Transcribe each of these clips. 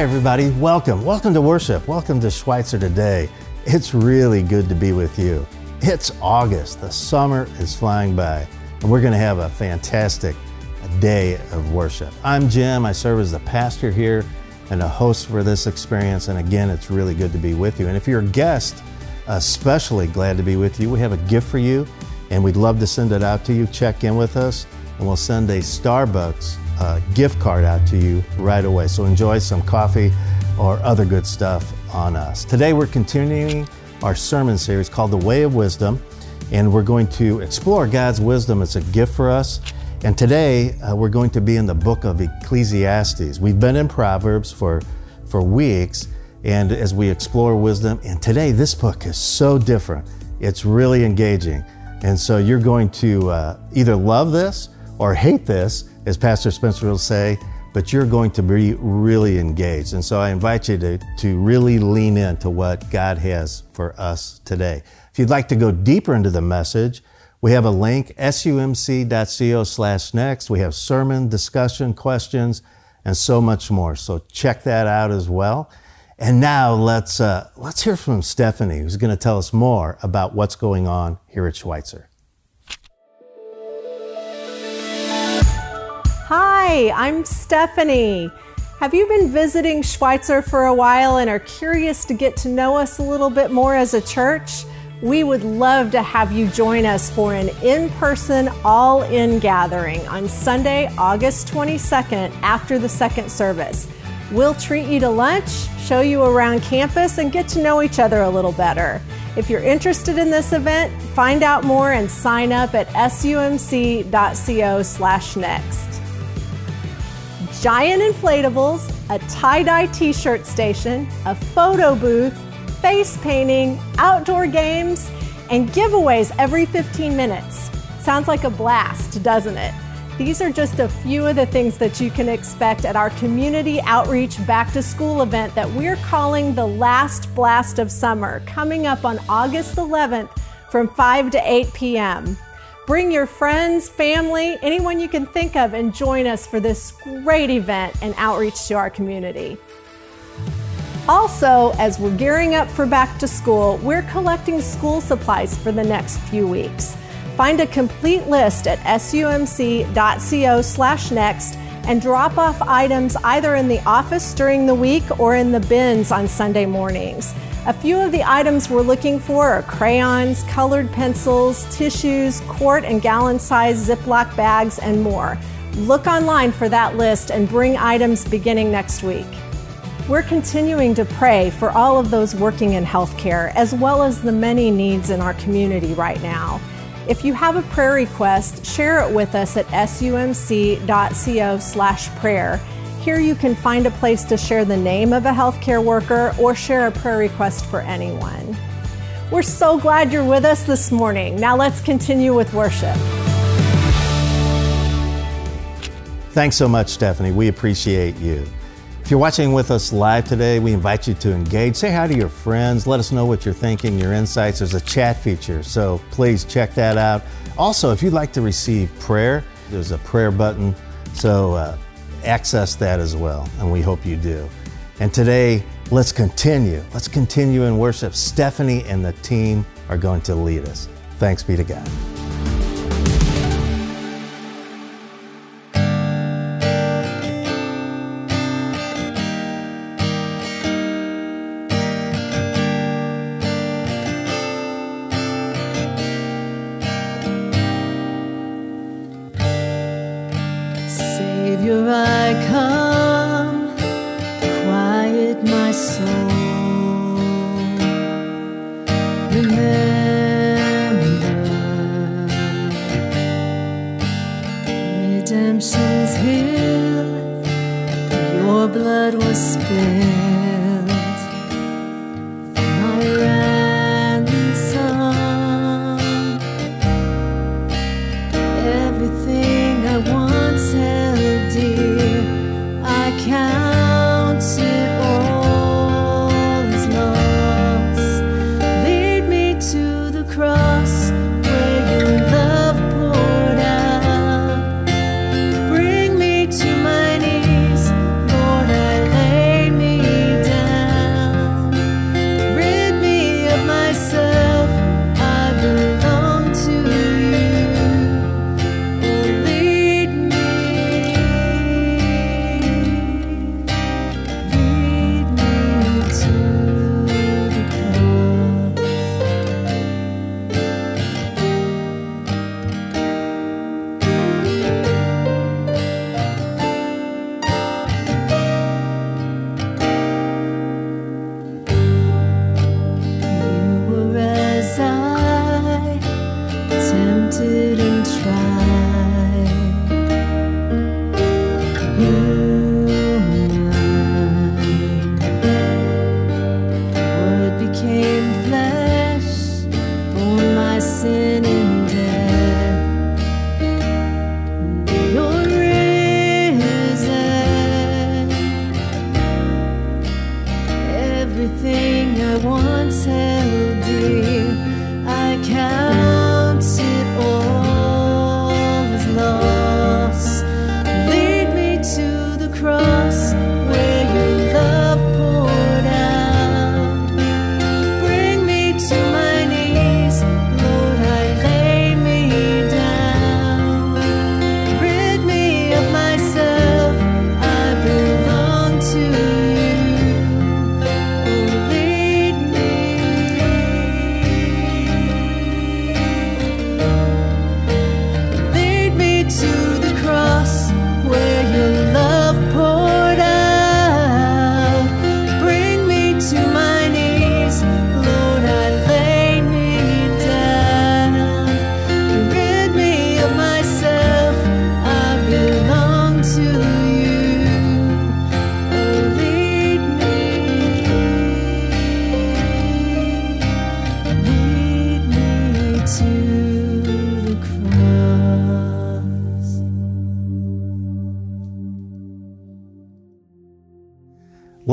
Hi, everybody. Welcome. Welcome to worship. Welcome to Schweitzer today. It's really good to be with you. It's August. The summer is flying by, and we're going to have a fantastic day of worship. I'm Jim. I serve as the pastor here and a host for this experience. And again, it's really good to be with you. And if you're a guest, especially glad to be with you. We have a gift for you, and we'd love to send it out to you. Check in with us, and we'll send a Starbucks uh, gift card out to you right away. So enjoy some coffee or other good stuff on us. Today, we're continuing our sermon series called The Way of Wisdom, and we're going to explore God's wisdom. It's a gift for us. And today uh, we're going to be in the book of Ecclesiastes. We've been in Proverbs for, for weeks, and as we explore wisdom, and today this book is so different. It's really engaging. And so you're going to uh, either love this or hate this, as Pastor Spencer will say, but you're going to be really engaged. And so I invite you to, to really lean into what God has for us today. If you'd like to go deeper into the message, we have a link, sumc.co slash next. We have sermon, discussion, questions, and so much more. So check that out as well. And now let's, uh, let's hear from Stephanie, who's going to tell us more about what's going on here at Schweitzer. Hi, I'm Stephanie. Have you been visiting Schweitzer for a while and are curious to get to know us a little bit more as a church? We would love to have you join us for an in person, all in gathering on Sunday, August 22nd after the second service. We'll treat you to lunch, show you around campus, and get to know each other a little better. If you're interested in this event, find out more and sign up at sumc.co/next. Giant inflatables, a tie-dye t-shirt station, a photo booth, face painting, outdoor games, and giveaways every 15 minutes. Sounds like a blast, doesn't it? These are just a few of the things that you can expect at our community outreach back to school event that we're calling the last blast of summer, coming up on August 11th from 5 to 8 p.m. Bring your friends, family, anyone you can think of, and join us for this great event and outreach to our community. Also, as we're gearing up for back to school, we're collecting school supplies for the next few weeks. Find a complete list at sumc.co/next and drop off items either in the office during the week or in the bins on Sunday mornings. A few of the items we're looking for are crayons, colored pencils, tissues, quart and gallon size Ziploc bags, and more. Look online for that list and bring items beginning next week. We're continuing to pray for all of those working in healthcare, as well as the many needs in our community right now. If you have a prayer request, share it with us at sumc.co/prayer. Here you can find a place to share the name of a healthcare worker or share a prayer request for anyone. We're so glad you're with us this morning. Now let's continue with worship. Thanks so much, Stephanie. We appreciate you. If you're watching with us live today, we invite you to engage. Say hi to your friends. Let us know what you're thinking, your insights. There's a chat feature, so please check that out. Also, if you'd like to receive prayer, there's a prayer button, so uh, access that as well, and we hope you do. And today, let's continue. Let's continue in worship. Stephanie and the team are going to lead us. Thanks be to God.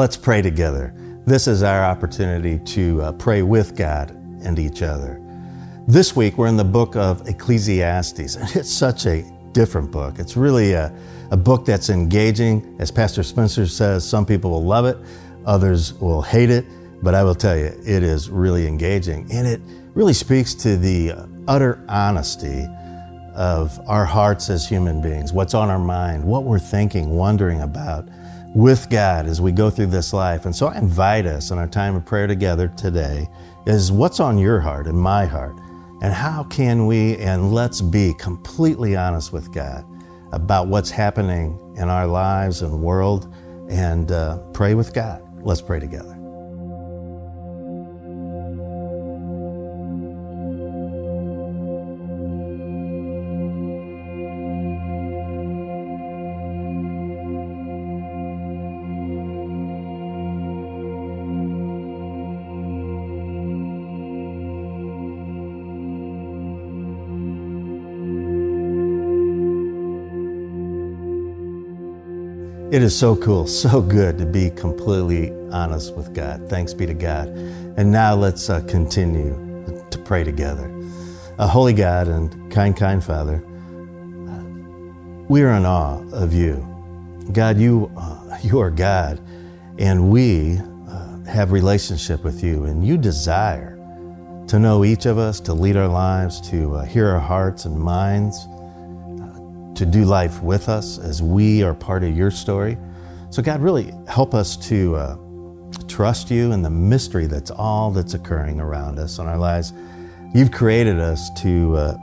Let's pray together. This is our opportunity to uh, pray with God and each other. This week, we're in the book of Ecclesiastes, and it's such a different book. It's really a, a book that's engaging. As Pastor Spencer says, some people will love it, others will hate it, but I will tell you, it is really engaging. And it really speaks to the utter honesty of our hearts as human beings, what's on our mind, what we're thinking, wondering about with God as we go through this life. And so I invite us in our time of prayer together today is what's on your heart and my heart? And how can we, and let's be completely honest with God about what's happening in our lives and world and uh, pray with God. Let's pray together. It is so cool, so good to be completely honest with God. Thanks be to God. And now let's uh, continue to pray together. Uh, Holy God and kind, kind Father, we are in awe of you. God, you, uh, you are God, and we uh, have relationship with you, and you desire to know each of us, to lead our lives, to uh, hear our hearts and minds to do life with us as we are part of your story. So, God, really help us to uh, trust you in the mystery that's all that's occurring around us in our lives. You've created us to, uh,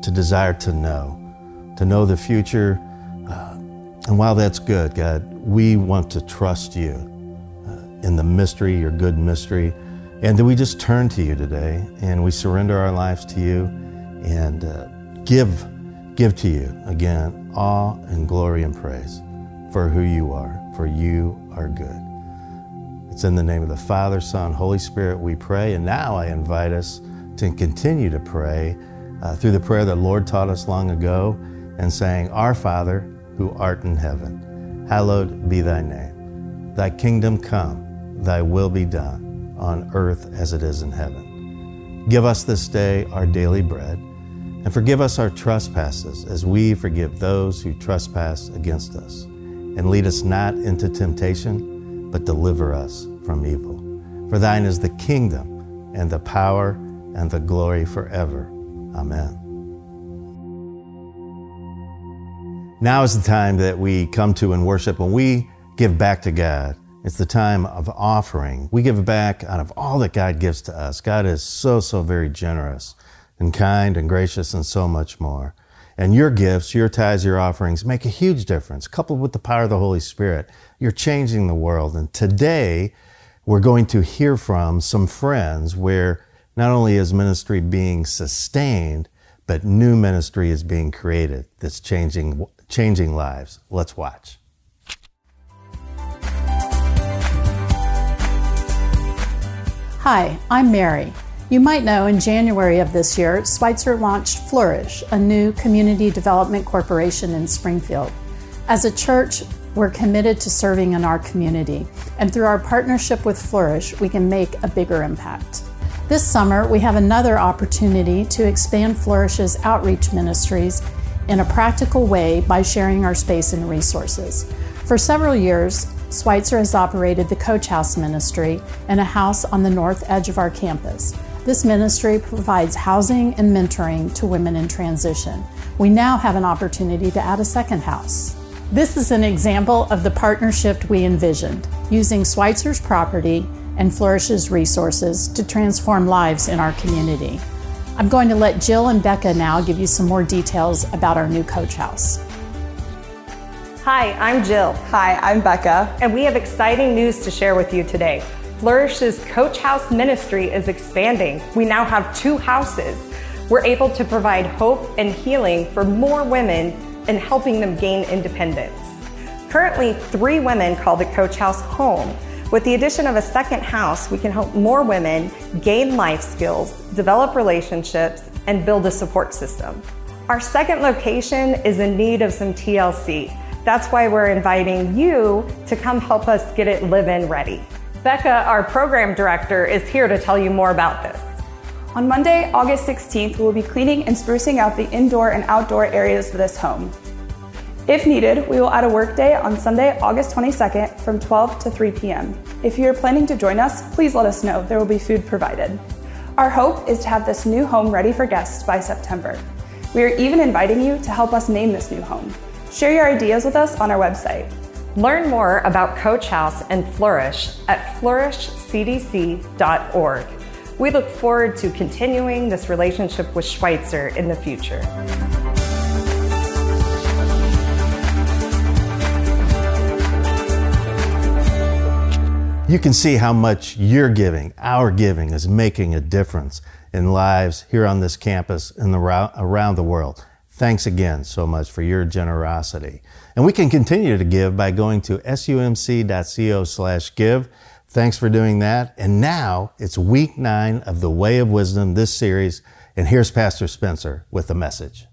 to desire to know, to know the future. Uh, and while that's good, God, we want to trust you uh, in the mystery, your good mystery. And do we just turn to you today and we surrender our lives to you and uh, give give to you again awe and glory and praise for who you are, for you are good. It's in the name of the Father, Son, Holy Spirit we pray. And now I invite us to continue to pray uh, through the prayer that Lord taught us long ago and saying, Our Father, who art in heaven, hallowed be thy name. Thy kingdom come, thy will be done on earth as it is in heaven. Give us this day our daily bread and forgive us our trespasses as we forgive those who trespass against us. And lead us not into temptation, but deliver us from evil. For thine is the kingdom and the power and the glory forever. Amen. Now is the time that we come to and worship when we give back to God. It's the time of offering. We give back out of all that God gives to us. God is so, so very generous and kind and gracious and so much more. And your gifts, your tithes, your offerings make a huge difference. Coupled with the power of the Holy Spirit, you're changing the world. And today, we're going to hear from some friends where not only is ministry being sustained, but new ministry is being created that's changing, changing lives. Let's watch. Hi, I'm Mary. You might know in January of this year, Schweitzer launched Flourish, a new community development corporation in Springfield. As a church, we're committed to serving in our community, and through our partnership with Flourish, we can make a bigger impact. This summer, we have another opportunity to expand Flourish's outreach ministries in a practical way by sharing our space and resources. For several years, Schweitzer has operated the Coach House Ministry in a house on the north edge of our campus. This ministry provides housing and mentoring to women in transition. We now have an opportunity to add a second house. This is an example of the partnership we envisioned, using Schweitzer's property and Flourish's resources to transform lives in our community. I'm going to let Jill and Becca now give you some more details about our new coach house. Hi, I'm Jill. Hi, I'm Becca. And we have exciting news to share with you today. Flourish's Coach House ministry is expanding. We now have two houses. We're able to provide hope and healing for more women and helping them gain independence. Currently, three women call the Coach House home. With the addition of a second house, we can help more women gain life skills, develop relationships, and build a support system. Our second location is in need of some TLC. That's why we're inviting you to come help us get it live in ready. Becca, our program director, is here to tell you more about this. On Monday, August 16th, we will be cleaning and sprucing out the indoor and outdoor areas of this home. If needed, we will add a workday on Sunday, August 22nd from 12 to 3 p.m. If you are planning to join us, please let us know. There will be food provided. Our hope is to have this new home ready for guests by September. We are even inviting you to help us name this new home. Share your ideas with us on our website. Learn more about Coach House and Flourish at flourishcdc.org. We look forward to continuing this relationship with Schweitzer in the future. You can see how much your giving, our giving, is making a difference in lives here on this campus and around the world. Thanks again so much for your generosity. And we can continue to give by going to sumc.co slash give. Thanks for doing that. And now it's week nine of the Way of Wisdom, this series. And here's Pastor Spencer with the message.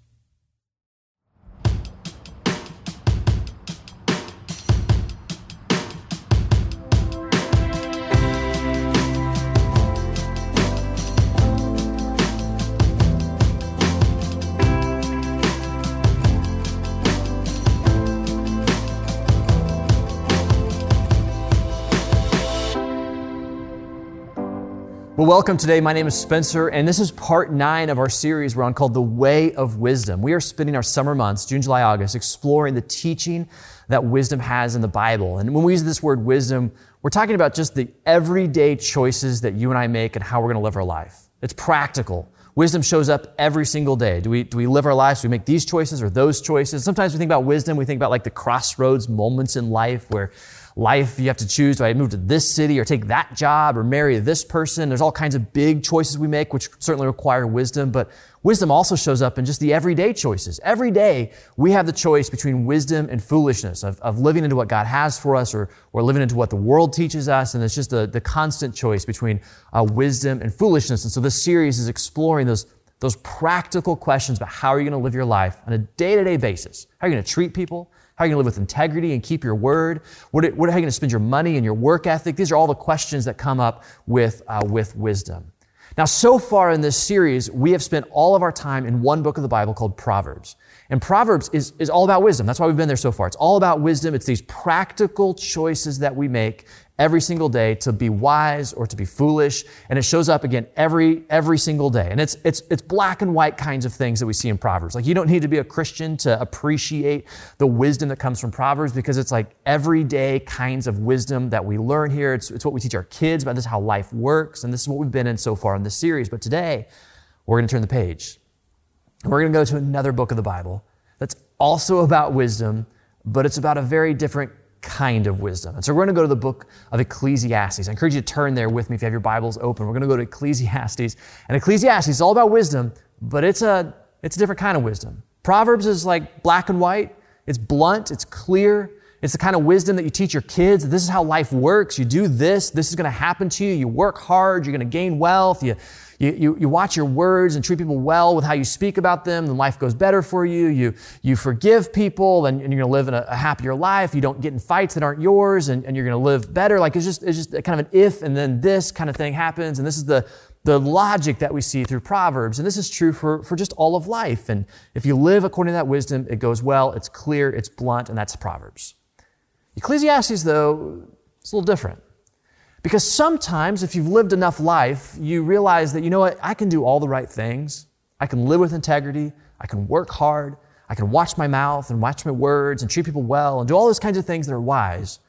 Well, welcome today. My name is Spencer, and this is part nine of our series we're on called The Way of Wisdom. We are spending our summer months, June, July, August, exploring the teaching that wisdom has in the Bible. And when we use this word wisdom, we're talking about just the everyday choices that you and I make and how we're going to live our life. It's practical. Wisdom shows up every single day. Do we, do we live our lives? Do we make these choices or those choices? Sometimes we think about wisdom, we think about like the crossroads moments in life where life you have to choose. Do I move to this city or take that job or marry this person? There's all kinds of big choices we make, which certainly require wisdom, but wisdom also shows up in just the everyday choices. Every day we have the choice between wisdom and foolishness of, of living into what God has for us or, or living into what the world teaches us. And it's just the, the constant choice between uh, wisdom and foolishness. And so this series is exploring those, those practical questions about how are you going to live your life on a day-to-day basis? How are you going to treat people? How are you going to live with integrity and keep your word? What, what, how are you going to spend your money and your work ethic? These are all the questions that come up with, uh, with wisdom. Now, so far in this series, we have spent all of our time in one book of the Bible called Proverbs. And Proverbs is, is all about wisdom. That's why we've been there so far. It's all about wisdom. It's these practical choices that we make every single day to be wise or to be foolish. And it shows up again every, every single day. And it's, it's, it's black and white kinds of things that we see in Proverbs. Like you don't need to be a Christian to appreciate the wisdom that comes from Proverbs because it's like everyday kinds of wisdom that we learn here. It's, it's what we teach our kids about this is how life works. And this is what we've been in so far in this series. But today, we're going to turn the page. We're going to go to another book of the Bible that's also about wisdom, but it's about a very different kind of wisdom. And so we're going to go to the book of Ecclesiastes. I encourage you to turn there with me if you have your Bibles open. We're going to go to Ecclesiastes. And Ecclesiastes is all about wisdom, but it's a, it's a different kind of wisdom. Proverbs is like black and white. It's blunt. It's clear. It's the kind of wisdom that you teach your kids. This is how life works. You do this. This is going to happen to you. You work hard. You're going to gain wealth. You, you, you, you watch your words and treat people well with how you speak about them, then life goes better for you. You, you forgive people and, and you're going to live in a, a, happier life. You don't get in fights that aren't yours and, and you're going to live better. Like it's just, it's just kind of an if and then this kind of thing happens. And this is the, the logic that we see through Proverbs. And this is true for, for just all of life. And if you live according to that wisdom, it goes well, it's clear, it's blunt, and that's Proverbs. Ecclesiastes, though, it's a little different. Because sometimes, if you've lived enough life, you realize that, you know what, I can do all the right things. I can live with integrity. I can work hard. I can watch my mouth and watch my words and treat people well and do all those kinds of things that are wise.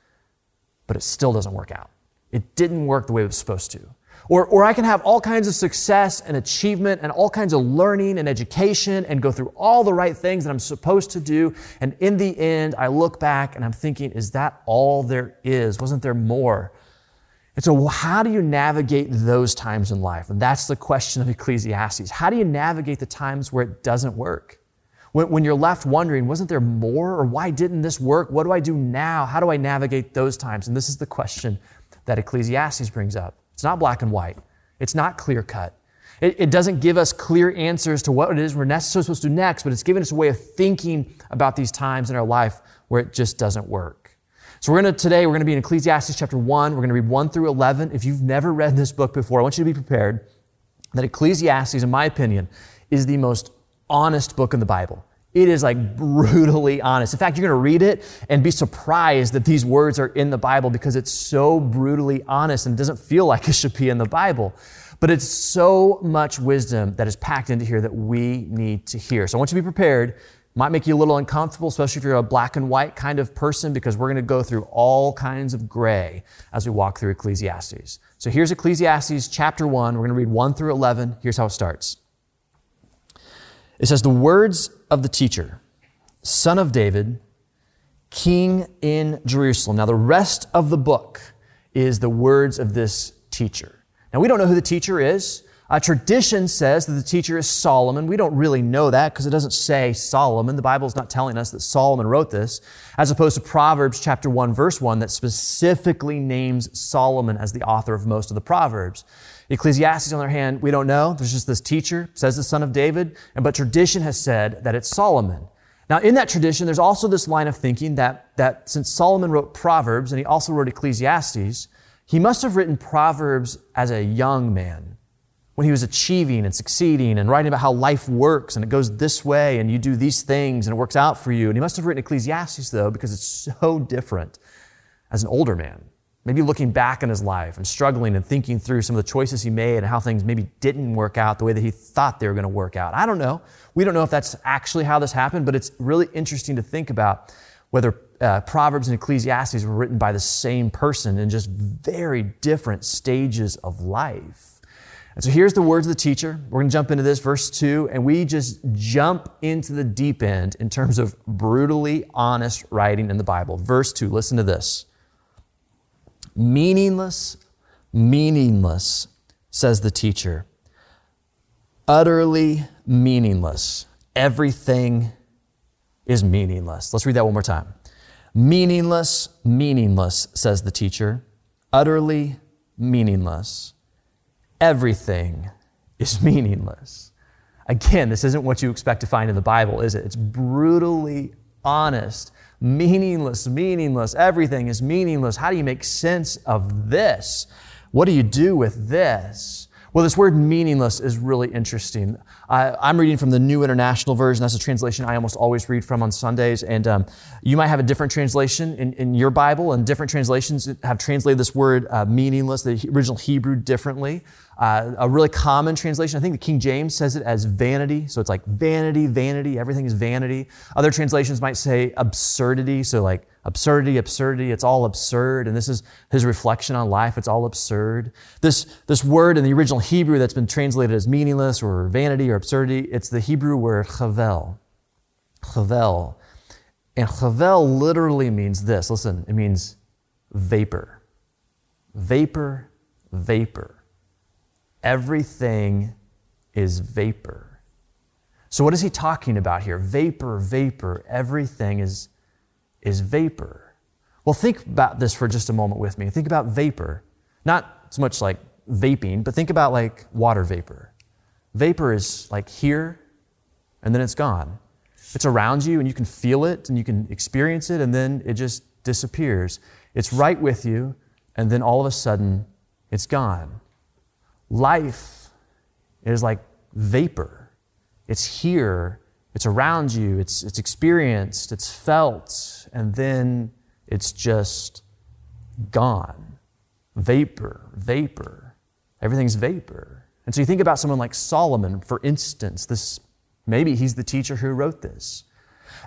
But it still doesn't work out. It didn't work the way it was supposed to. Or, or I can have all kinds of success and achievement and all kinds of learning and education and go through all the right things that I'm supposed to do. And in the end, I look back and I'm thinking, is that all there is? Wasn't there more? And so, how do you navigate those times in life? And that's the question of Ecclesiastes. How do you navigate the times where it doesn't work? When, when, you're left wondering, wasn't there more? Or why didn't this work? What do I do now? How do I navigate those times? And this is the question that Ecclesiastes brings up. It's not black and white, it's not clear cut. It, it, doesn't give us clear answers to what it is we're necessarily supposed to do next, but it's given us a way of thinking about these times in our life where it just doesn't work. So we're going to, today, we're going to be in Ecclesiastes chapter 1. We're going to read 1 through 11. If you've never read this book before, I want you to be prepared that Ecclesiastes, in my opinion, is the most honest book in the Bible. It is like brutally honest. In fact, you're going to read it and be surprised that these words are in the Bible because it's so brutally honest and doesn't feel like it should be in the Bible. But it's so much wisdom that is packed into here that we need to hear. So I want you to be prepared. Might make you a little uncomfortable, especially if you're a black and white kind of person, because we're going to go through all kinds of gray as we walk through Ecclesiastes. So here's Ecclesiastes chapter 1. We're going to read 1 through 11. Here's how it starts. It says, The words of the teacher, son of David, king in Jerusalem. Now, the rest of the book is the words of this teacher. Now, we don't know who the teacher is. Uh, tradition says that the teacher is Solomon. We don't really know that because it doesn't say Solomon. The Bible is not telling us that Solomon wrote this, as opposed to Proverbs chapter 1, verse 1, that specifically names Solomon as the author of most of the Proverbs. Ecclesiastes, on the other hand, we don't know. There's just this teacher, says the son of David, and but tradition has said that it's Solomon. Now, in that tradition, there's also this line of thinking that, that since Solomon wrote Proverbs and he also wrote Ecclesiastes, he must have written Proverbs as a young man when he was achieving and succeeding and writing about how life works and it goes this way and you do these things and it works out for you. And he must have written Ecclesiastes, though, because it's so different as an older man. Maybe looking back in his life and struggling and thinking through some of the choices he made and how things maybe didn't work out the way that he thought they were going to work out. I don't know. We don't know if that's actually how this happened, but it's really interesting to think about whether uh, Proverbs and Ecclesiastes were written by the same person in just very different stages of life. And so here's the words of the teacher. We're going to jump into this, verse 2, and we just jump into the deep end in terms of brutally honest writing in the Bible. Verse 2, listen to this. Meaningless, meaningless, says the teacher. Utterly meaningless. Everything is meaningless. Let's read that one more time. Meaningless, meaningless, says the teacher. Utterly meaningless. Everything is meaningless. Again, this isn't what you expect to find in the Bible, is it? It's brutally honest. Meaningless, meaningless. Everything is meaningless. How do you make sense of this? What do you do with this? Well, this word meaningless is really interesting. I, am reading from the New International Version. That's a translation I almost always read from on Sundays. And um, you might have a different translation in, in, your Bible, and different translations have translated this word uh, meaningless, the original Hebrew, differently. Uh, a really common translation, I think the King James says it as vanity. So it's like vanity, vanity, everything is vanity. Other translations might say absurdity. So like absurdity, absurdity, it's all absurd. And this is his reflection on life. It's all absurd. This, this word in the original Hebrew that's been translated as meaningless or vanity or absurdity, it's the Hebrew word chavel. Chavel. And chavel literally means this. Listen, it means vapor. Vapor, vapor. Everything is vapor. So, what is he talking about here? Vapor, vapor. Everything is is vapor. Well, think about this for just a moment with me. Think about vapor. Not so much like vaping, but think about like water vapor. Vapor is like here and then it's gone. It's around you and you can feel it and you can experience it and then it just disappears. It's right with you and then all of a sudden it's gone. Life is like vapor. It's here it's around you, it's, it's experienced, it's felt, and then it's just gone. Vapor, vapor. Everything's vapor. And so you think about someone like Solomon, for instance, this maybe he's the teacher who wrote this.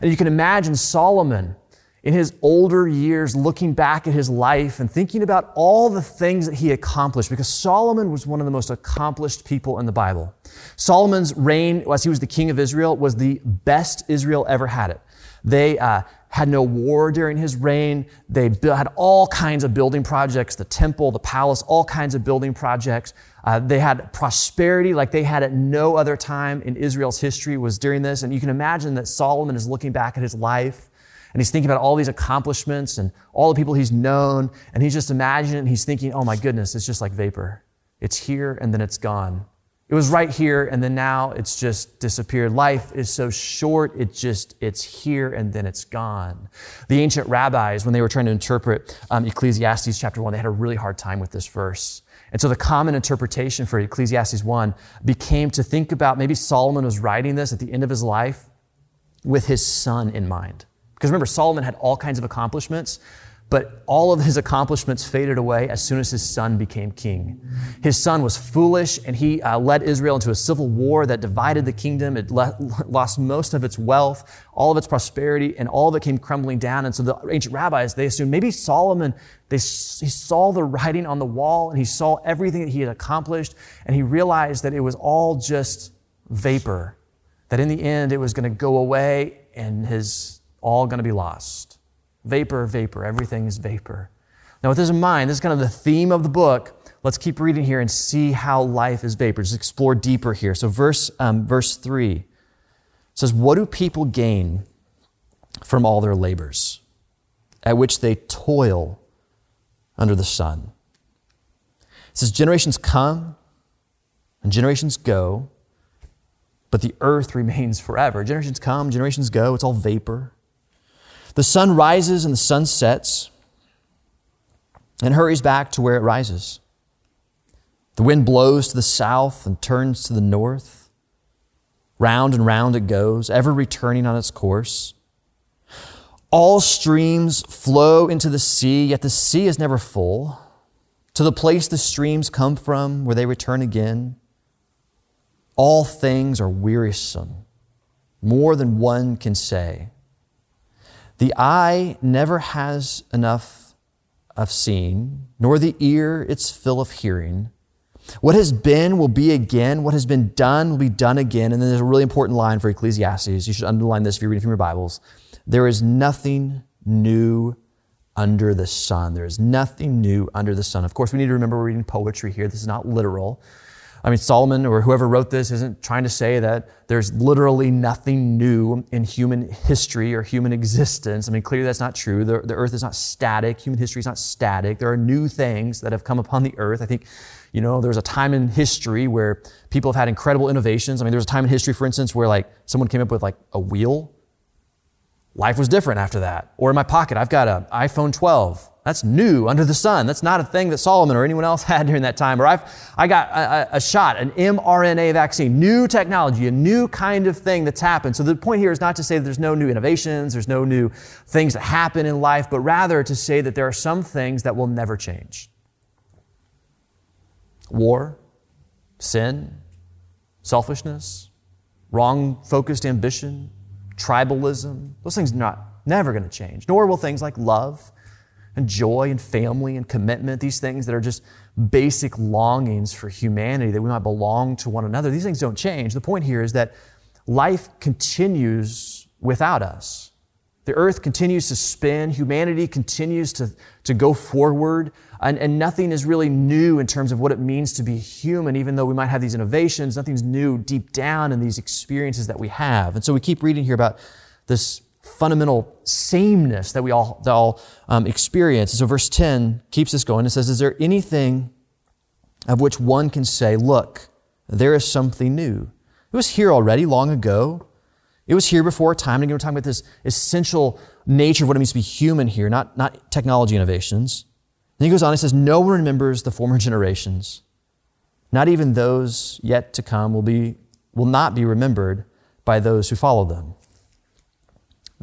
And you can imagine Solomon in his older years looking back at his life and thinking about all the things that he accomplished because Solomon was one of the most accomplished people in the Bible. Solomon's reign, as he was the king of Israel, was the best Israel ever had it. They uh, had no war during his reign. They had all kinds of building projects, the temple, the palace, all kinds of building projects. Uh, they had prosperity like they had at no other time in Israel's history was during this. And you can imagine that Solomon is looking back at his life and he's thinking about all these accomplishments and all the people he's known. And he's just imagining, he's thinking, oh my goodness, it's just like vapor. It's here and then it's gone. It was right here, and then now it's just disappeared. Life is so short, it just, it's here and then it's gone. The ancient rabbis, when they were trying to interpret um, Ecclesiastes chapter 1, they had a really hard time with this verse. And so the common interpretation for Ecclesiastes 1 became to think about maybe Solomon was writing this at the end of his life with his son in mind. Because remember, Solomon had all kinds of accomplishments, but all of his accomplishments faded away as soon as his son became king. His son was foolish and he uh, led Israel into a civil war that divided the kingdom. It le- lost most of its wealth, all of its prosperity, and all of it came crumbling down. And so the ancient rabbis, they assumed maybe Solomon, they, he saw the writing on the wall and he saw everything that he had accomplished and he realized that it was all just vapor, that in the end it was going to go away and his all going to be lost. Vapor, vapor, everything is vapor. Now, with this in mind, this is kind of the theme of the book. Let's keep reading here and see how life is vapor. Just explore deeper here. So, verse, um, verse 3 says, What do people gain from all their labors, at which they toil under the sun? It says, Generations come and generations go, but the earth remains forever. Generations come, generations go, it's all vapor. The sun rises and the sun sets and hurries back to where it rises. The wind blows to the south and turns to the north. Round and round it goes, ever returning on its course. All streams flow into the sea, yet the sea is never full. To the place the streams come from, where they return again. All things are wearisome, more than one can say. The eye never has enough of seeing, nor the ear its fill of hearing. What has been will be again. What has been done will be done again. And then there's a really important line for Ecclesiastes. You should underline this if you're reading from your Bibles. There is nothing new under the sun. There is nothing new under the sun. Of course, we need to remember we're reading poetry here. This is not literal. I mean, Solomon or whoever wrote this isn't trying to say that there's literally nothing new in human history or human existence. I mean, clearly that's not true. The, the earth is not static. Human history is not static. There are new things that have come upon the earth. I think, you know, there's a time in history where people have had incredible innovations. I mean, there's a time in history, for instance, where like someone came up with like a wheel. Life was different after that. Or in my pocket, I've got an iPhone 12. That's new under the sun. That's not a thing that Solomon or anyone else had during that time. Or I've, I got a, a, shot, an mRNA vaccine, new technology, a new kind of thing that's happened. So the point here is not to say that there's no new innovations, there's no new things that happen in life, but rather to say that there are some things that will never change. War, sin, selfishness, wrong focused ambition, tribalism, those things are not never going to change. Nor will things like love and joy and family and commitment, these things that are just basic longings for humanity, that we might belong to one another, these things don't change. The point here is that life continues without us. The earth continues to spin, humanity continues to, to go forward, and, and nothing is really new in terms of what it means to be human, even though we might have these innovations, nothing's new deep down in these experiences that we have. And so we keep reading here about this fundamental sameness that we all, that all um, experience. so verse 10 keeps us going. It says, Is there anything of which one can say, Look, there is something new? It was here already long ago. It was here before time. And again, we're talking about this essential nature of what it means to be human here, not, not technology innovations. Then he goes on, he says, No one remembers the former generations. Not even those yet to come will, be, will not be remembered by those who follow them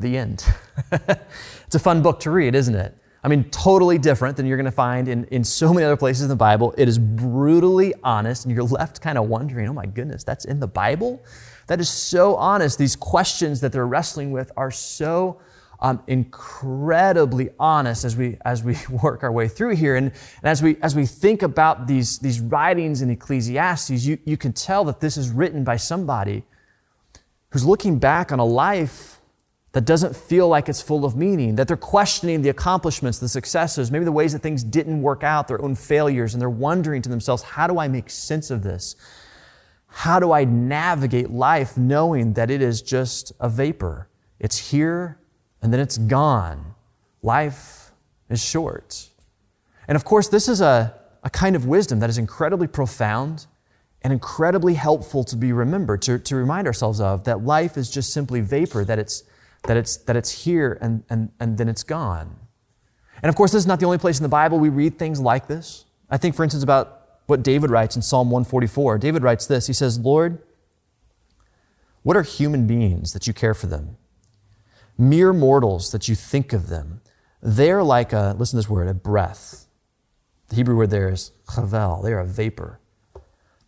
the end. it's a fun book to read, isn't it? I mean, totally different than you're going to find in, in so many other places in the Bible. It is brutally honest, and you're left kind of wondering, oh my goodness, that's in the Bible? That is so honest. These questions that they're wrestling with are so um, incredibly honest as we as we work our way through here. And, and, as we as we think about these, these writings in Ecclesiastes, you, you can tell that this is written by somebody who's looking back on a life that doesn't feel like it's full of meaning, that they're questioning the accomplishments, the successes, maybe the ways that things didn't work out, their own failures, and they're wondering to themselves, how do I make sense of this? How do I navigate life knowing that it is just a vapor? It's here and then it's gone. Life is short. And of course, this is a, a kind of wisdom that is incredibly profound and incredibly helpful to be remembered, to, to remind ourselves of that life is just simply vapor, that it's, that it's, that it's here and, and, and then it's gone. And of course, this is not the only place in the Bible we read things like this. I think, for instance, about what David writes in Psalm 144. David writes this He says, Lord, what are human beings that you care for them? Mere mortals that you think of them. They're like a, listen to this word, a breath. The Hebrew word there is chavel. They are a vapor.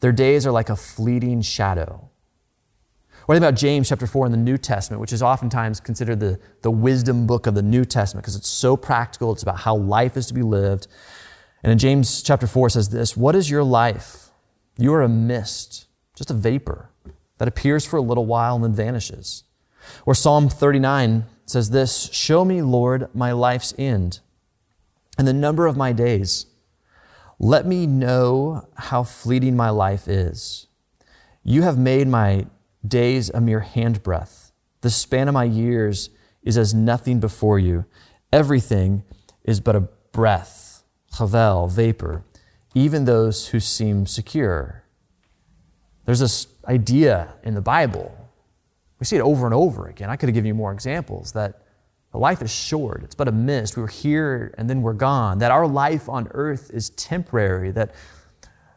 Their days are like a fleeting shadow. What about James chapter 4 in the New Testament, which is oftentimes considered the, the wisdom book of the New Testament because it's so practical. It's about how life is to be lived. And in James chapter 4 says this What is your life? You are a mist, just a vapor that appears for a little while and then vanishes. Or Psalm 39 says this Show me, Lord, my life's end and the number of my days. Let me know how fleeting my life is. You have made my days a mere handbreadth. The span of my years is as nothing before you. Everything is but a breath, chavel, vapor, even those who seem secure. There's this idea in the Bible. We see it over and over again. I could have given you more examples that life is short. It's but a mist. We are here and then we're gone. That our life on earth is temporary. That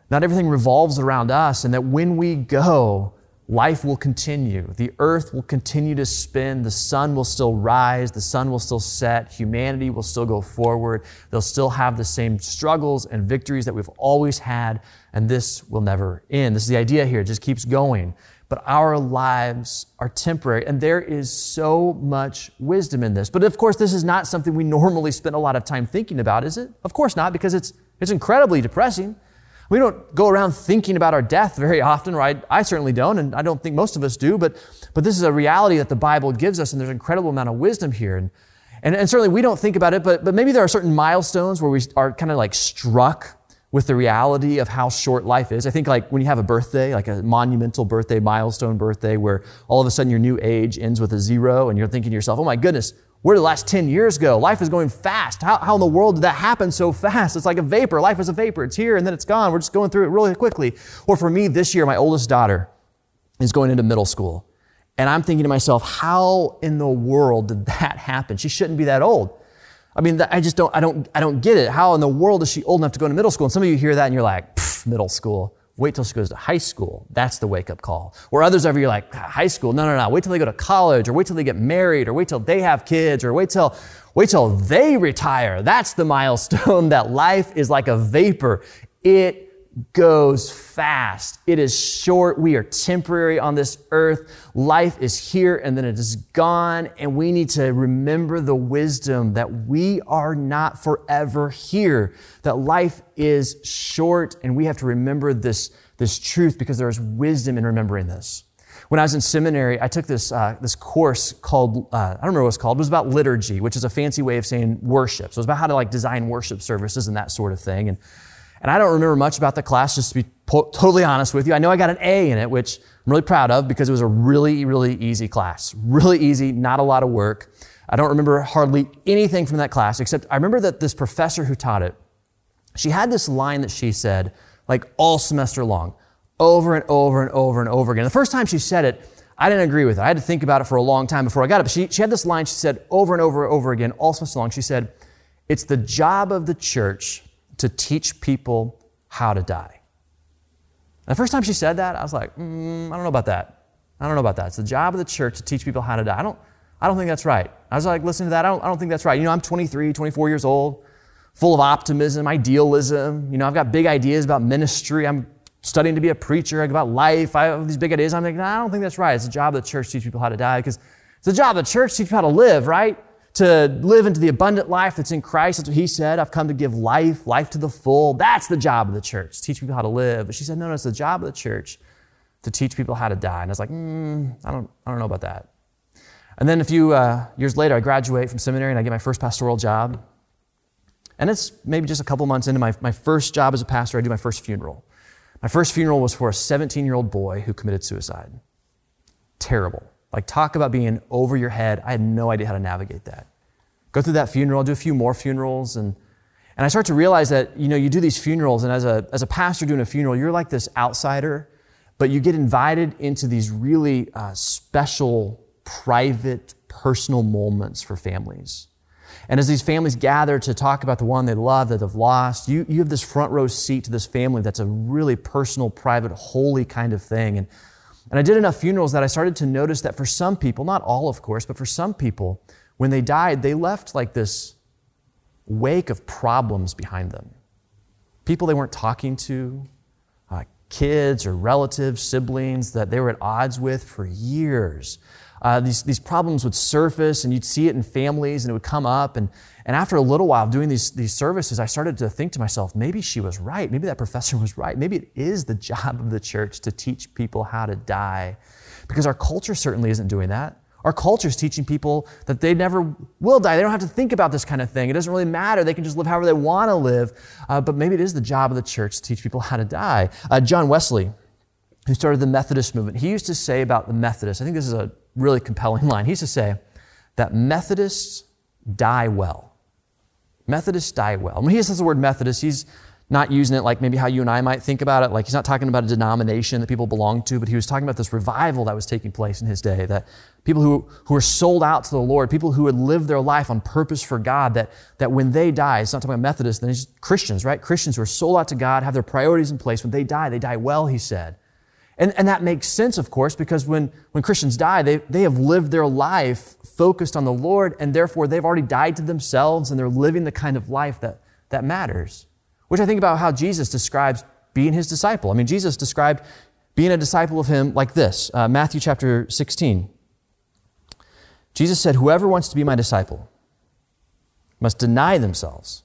not everything revolves around us. And that when we go, life will continue. The earth will continue to spin. The sun will still rise. The sun will still set. Humanity will still go forward. They'll still have the same struggles and victories that we've always had. And this will never end. This is the idea here. It just keeps going but our lives are temporary. And there is so much wisdom in this. But of course, this is not something we normally spend a lot of time thinking about, is it? Of course not, because it's, it's incredibly depressing. We don't go around thinking about our death very often, right? I certainly don't, and I don't think most of us do, but, but this is a reality that the Bible gives us, and there's an incredible amount of wisdom here. And, and, and certainly we don't think about it, but, but maybe there are certain milestones where we are kind of like struck with the reality of how short life is. I think like when you have a birthday, like a monumental birthday, milestone birthday, where all of a sudden your new age ends with a zero and you're thinking to yourself, oh my goodness, where did the last 10 years go? Life is going fast. How, how in the world did that happen so fast? It's like a vapor. Life is a vapor. It's here and then it's gone. We're just going through it really quickly. Or for me this year, my oldest daughter is going into middle school. And I'm thinking to myself, how in the world did that happen? She shouldn't be that old. I mean, I just don't, I don't, I don't get it. How in the world is she old enough to go to middle school? And some of you hear that and you're like, middle school. Wait till she goes to high school. That's the wake up call. Or others of you are like, ah, high school? No, no, no. Wait till they go to college or wait till they get married or wait till they have kids or wait till, wait till they retire. That's the milestone that life is like a vapor. It goes fast. It is short. We are temporary on this earth. Life is here and then it is gone. And we need to remember the wisdom that we are not forever here, that life is short. And we have to remember this, this truth because there is wisdom in remembering this. When I was in seminary, I took this, uh, this course called, uh, I don't remember what it's called, it was about liturgy, which is a fancy way of saying worship. So it was about how to like design worship services and that sort of thing. And and I don't remember much about the class, just to be po- totally honest with you. I know I got an A in it, which I'm really proud of because it was a really, really easy class. Really easy, not a lot of work. I don't remember hardly anything from that class, except I remember that this professor who taught it, she had this line that she said, like all semester long, over and over and over and over again. The first time she said it, I didn't agree with it. I had to think about it for a long time before I got it. But she, she had this line she said over and over and over again, all semester long. She said, It's the job of the church to teach people how to die. And the first time she said that, I was like, mm, I don't know about that. I don't know about that. It's the job of the church to teach people how to die. I don't, I don't think that's right. I was like, listen to that, I don't, I don't think that's right. You know, I'm 23, 24 years old, full of optimism, idealism. You know, I've got big ideas about ministry. I'm studying to be a preacher, about life. I have these big ideas. I'm like, no, I don't think that's right. It's the job of the church to teach people how to die because it's the job of the church to teach people how to live, right? To live into the abundant life that's in Christ. That's what he said. I've come to give life, life to the full. That's the job of the church, teach people how to live. But she said, no, no, it's the job of the church to teach people how to die. And I was like, mm, I, don't, I don't know about that. And then a few uh, years later, I graduate from seminary and I get my first pastoral job. And it's maybe just a couple months into my, my first job as a pastor, I do my first funeral. My first funeral was for a 17 year old boy who committed suicide. Terrible. Like, talk about being over your head. I had no idea how to navigate that. Go through that funeral, do a few more funerals, and, And I start to realize that, you know, you do these funerals, and as a, as a pastor doing a funeral, you're like this outsider, but you get invited into these really uh, special, private, personal moments for families. And as these families gather to talk about the one they love, that they've lost, you, you have this front row seat to this family that's a really personal, private, holy kind of thing. And, and I did enough funerals that I started to notice that for some people, not all of course, but for some people, when they died, they left like this wake of problems behind them. People they weren't talking to, uh, kids or relatives, siblings that they were at odds with for years. Uh, these, these problems would surface and you'd see it in families and it would come up. And, and after a little while doing these, these services, I started to think to myself, maybe she was right. Maybe that professor was right. Maybe it is the job of the church to teach people how to die. Because our culture certainly isn't doing that. Our culture is teaching people that they never will die. They don't have to think about this kind of thing. It doesn't really matter. They can just live however they want to live. Uh, but maybe it is the job of the church to teach people how to die. Uh, John Wesley, who started the Methodist movement, he used to say about the Methodists, I think this is a really compelling line. He used to say that Methodists die well. Methodists die well. When he says the word Methodist, he's not using it like maybe how you and I might think about it. Like he's not talking about a denomination that people belong to, but he was talking about this revival that was taking place in his day. That people who, who were sold out to the Lord, people who had lived their life on purpose for God, that, that when they die, it's not talking about Methodists, then it's Christians, right? Christians who are sold out to God, have their priorities in place. When they die, they die well, he said. And, and that makes sense, of course, because when, when Christians die, they, they have lived their life focused on the Lord, and therefore they've already died to themselves and they're living the kind of life that, that matters. Which I think about how Jesus describes being his disciple. I mean, Jesus described being a disciple of him like this uh, Matthew chapter 16. Jesus said, Whoever wants to be my disciple must deny themselves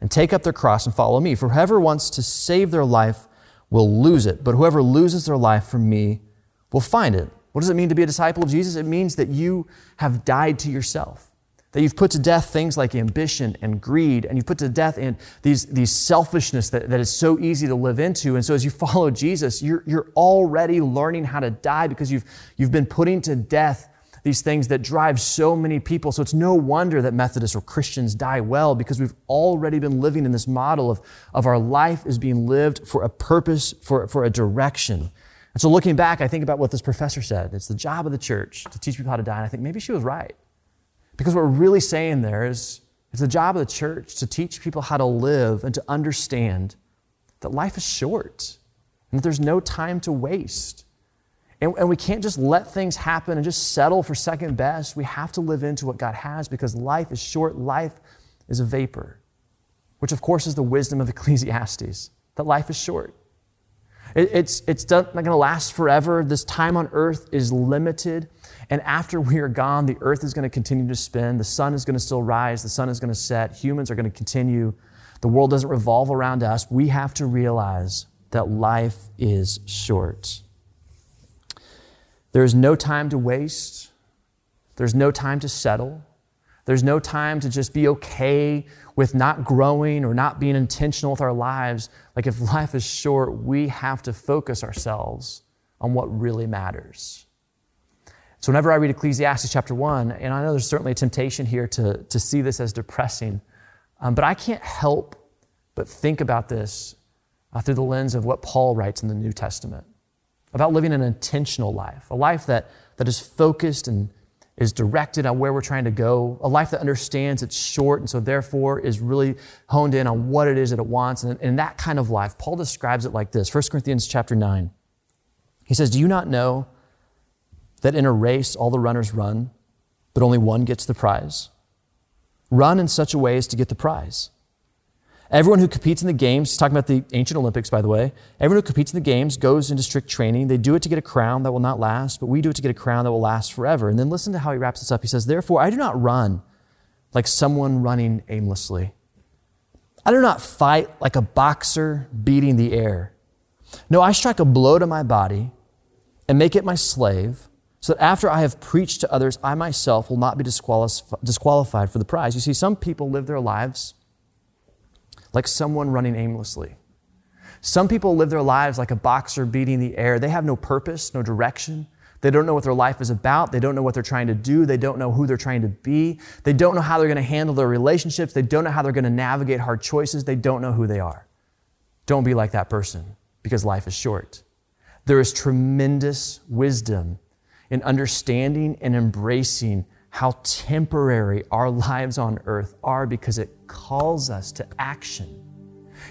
and take up their cross and follow me. For whoever wants to save their life will lose it, but whoever loses their life for me will find it. What does it mean to be a disciple of Jesus? It means that you have died to yourself. That you've put to death things like ambition and greed, and you've put to death in these, these selfishness that, that is so easy to live into. And so as you follow Jesus, you're, you're already learning how to die because you've, you've been putting to death these things that drive so many people. So it's no wonder that Methodists or Christians die well because we've already been living in this model of, of our life is being lived for a purpose, for, for a direction. And so looking back, I think about what this professor said. It's the job of the church to teach people how to die. And I think maybe she was right. Because what we're really saying there is it's the job of the church to teach people how to live and to understand that life is short and that there's no time to waste. And, and we can't just let things happen and just settle for second best. We have to live into what God has because life is short. Life is a vapor, which of course is the wisdom of Ecclesiastes, that life is short. It, it's, it's not going to last forever. This time on earth is limited. And after we are gone, the earth is going to continue to spin. The sun is going to still rise. The sun is going to set. Humans are going to continue. The world doesn't revolve around us. We have to realize that life is short. There is no time to waste. There's no time to settle. There's no time to just be okay with not growing or not being intentional with our lives. Like, if life is short, we have to focus ourselves on what really matters. So, whenever I read Ecclesiastes chapter 1, and I know there's certainly a temptation here to, to see this as depressing, um, but I can't help but think about this uh, through the lens of what Paul writes in the New Testament about living an intentional life, a life that, that is focused and is directed on where we're trying to go, a life that understands it's short and so therefore is really honed in on what it is that it wants. And in that kind of life, Paul describes it like this 1 Corinthians chapter 9. He says, Do you not know that in a race all the runners run, but only one gets the prize? Run in such a way as to get the prize. Everyone who competes in the games, talking about the ancient Olympics, by the way, everyone who competes in the games goes into strict training. They do it to get a crown that will not last, but we do it to get a crown that will last forever. And then listen to how he wraps this up. He says, Therefore, I do not run like someone running aimlessly. I do not fight like a boxer beating the air. No, I strike a blow to my body and make it my slave, so that after I have preached to others, I myself will not be disqualified for the prize. You see, some people live their lives like someone running aimlessly. Some people live their lives like a boxer beating the air. They have no purpose, no direction. They don't know what their life is about. They don't know what they're trying to do. They don't know who they're trying to be. They don't know how they're going to handle their relationships. They don't know how they're going to navigate hard choices. They don't know who they are. Don't be like that person because life is short. There is tremendous wisdom in understanding and embracing how temporary our lives on earth are because it calls us to action.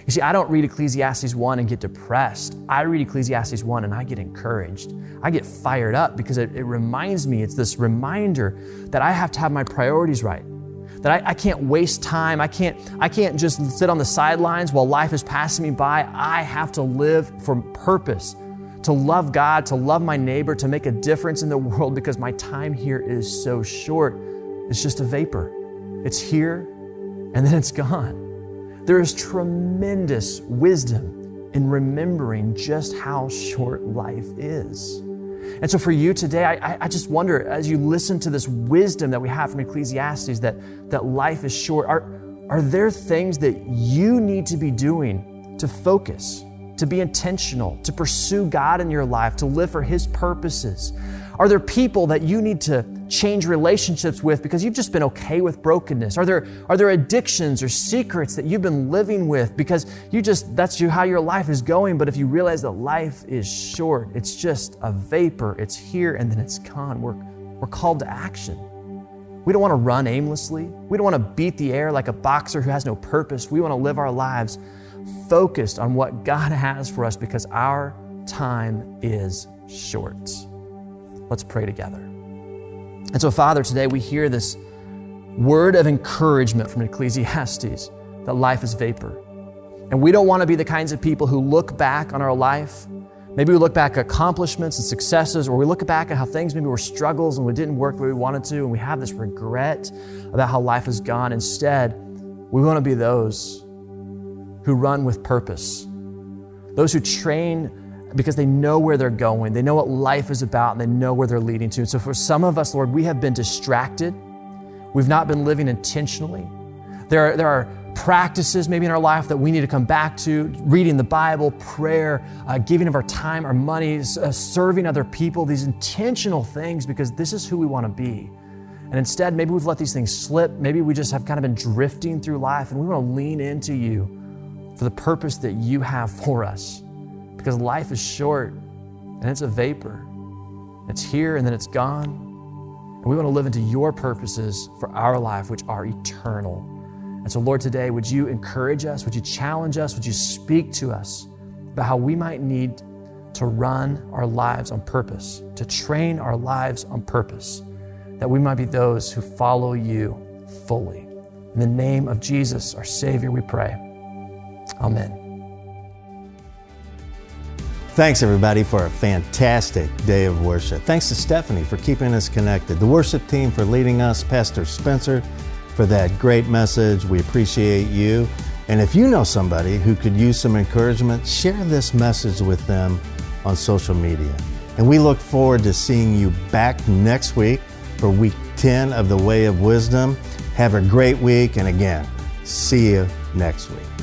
You see, I don't read Ecclesiastes 1 and get depressed. I read Ecclesiastes 1 and I get encouraged. I get fired up because it, it reminds me, it's this reminder that I have to have my priorities right. That I, I can't waste time. I can't, I can't just sit on the sidelines while life is passing me by. I have to live for purpose, to love God, to love my neighbor, to make a difference in the world because my time here is so short. It's just a vapor. It's here and then it's gone. There is tremendous wisdom in remembering just how short life is. And so, for you today, I, I, just wonder as you listen to this wisdom that we have from Ecclesiastes that, that life is short, are, are there things that you need to be doing to focus, to be intentional, to pursue God in your life, to live for His purposes? Are there people that you need to change relationships with because you've just been okay with brokenness? Are there, are there addictions or secrets that you've been living with because you just, that's how your life is going? But if you realize that life is short, it's just a vapor, it's here and then it's gone. We're, we're called to action. We don't want to run aimlessly. We don't want to beat the air like a boxer who has no purpose. We want to live our lives focused on what God has for us because our time is short. Let's pray together. And so, Father, today we hear this word of encouragement from Ecclesiastes that life is vapor. And we don't want to be the kinds of people who look back on our life. Maybe we look back at accomplishments and successes, or we look back at how things maybe were struggles and we didn't work the way we wanted to, and we have this regret about how life has gone. Instead, we want to be those who run with purpose, those who train because they know where they're going. They know what life is about and they know where they're leading to. And so for some of us, Lord, we have been distracted. We've not been living intentionally. There are, there are practices maybe in our life that we need to come back to reading the Bible, prayer, uh, giving of our time, our money, uh, serving other people, these intentional things because this is who we want to be. And instead, maybe we've let these things slip. Maybe we just have kind of been drifting through life and we want to lean into you for the purpose that you have for us because life is short and it's a vapor. It's here and then it's gone. And we want to live into your purposes for our life, which are eternal. And so, Lord, today, would you encourage us? Would you challenge us? Would you speak to us about how we might need to run our lives on purpose, to train our lives on purpose, that we might be those who follow you fully. In the name of Jesus, our Savior, we pray. Amen. Thanks, everybody, for a fantastic day of worship. Thanks to Stephanie for keeping us connected, the worship team for leading us, Pastor Spencer for that great message. We appreciate you. And if you know somebody who could use some encouragement, share this message with them on social media. And we look forward to seeing you back next week for week 10 of the Way of Wisdom. Have a great week, and again, see you next week.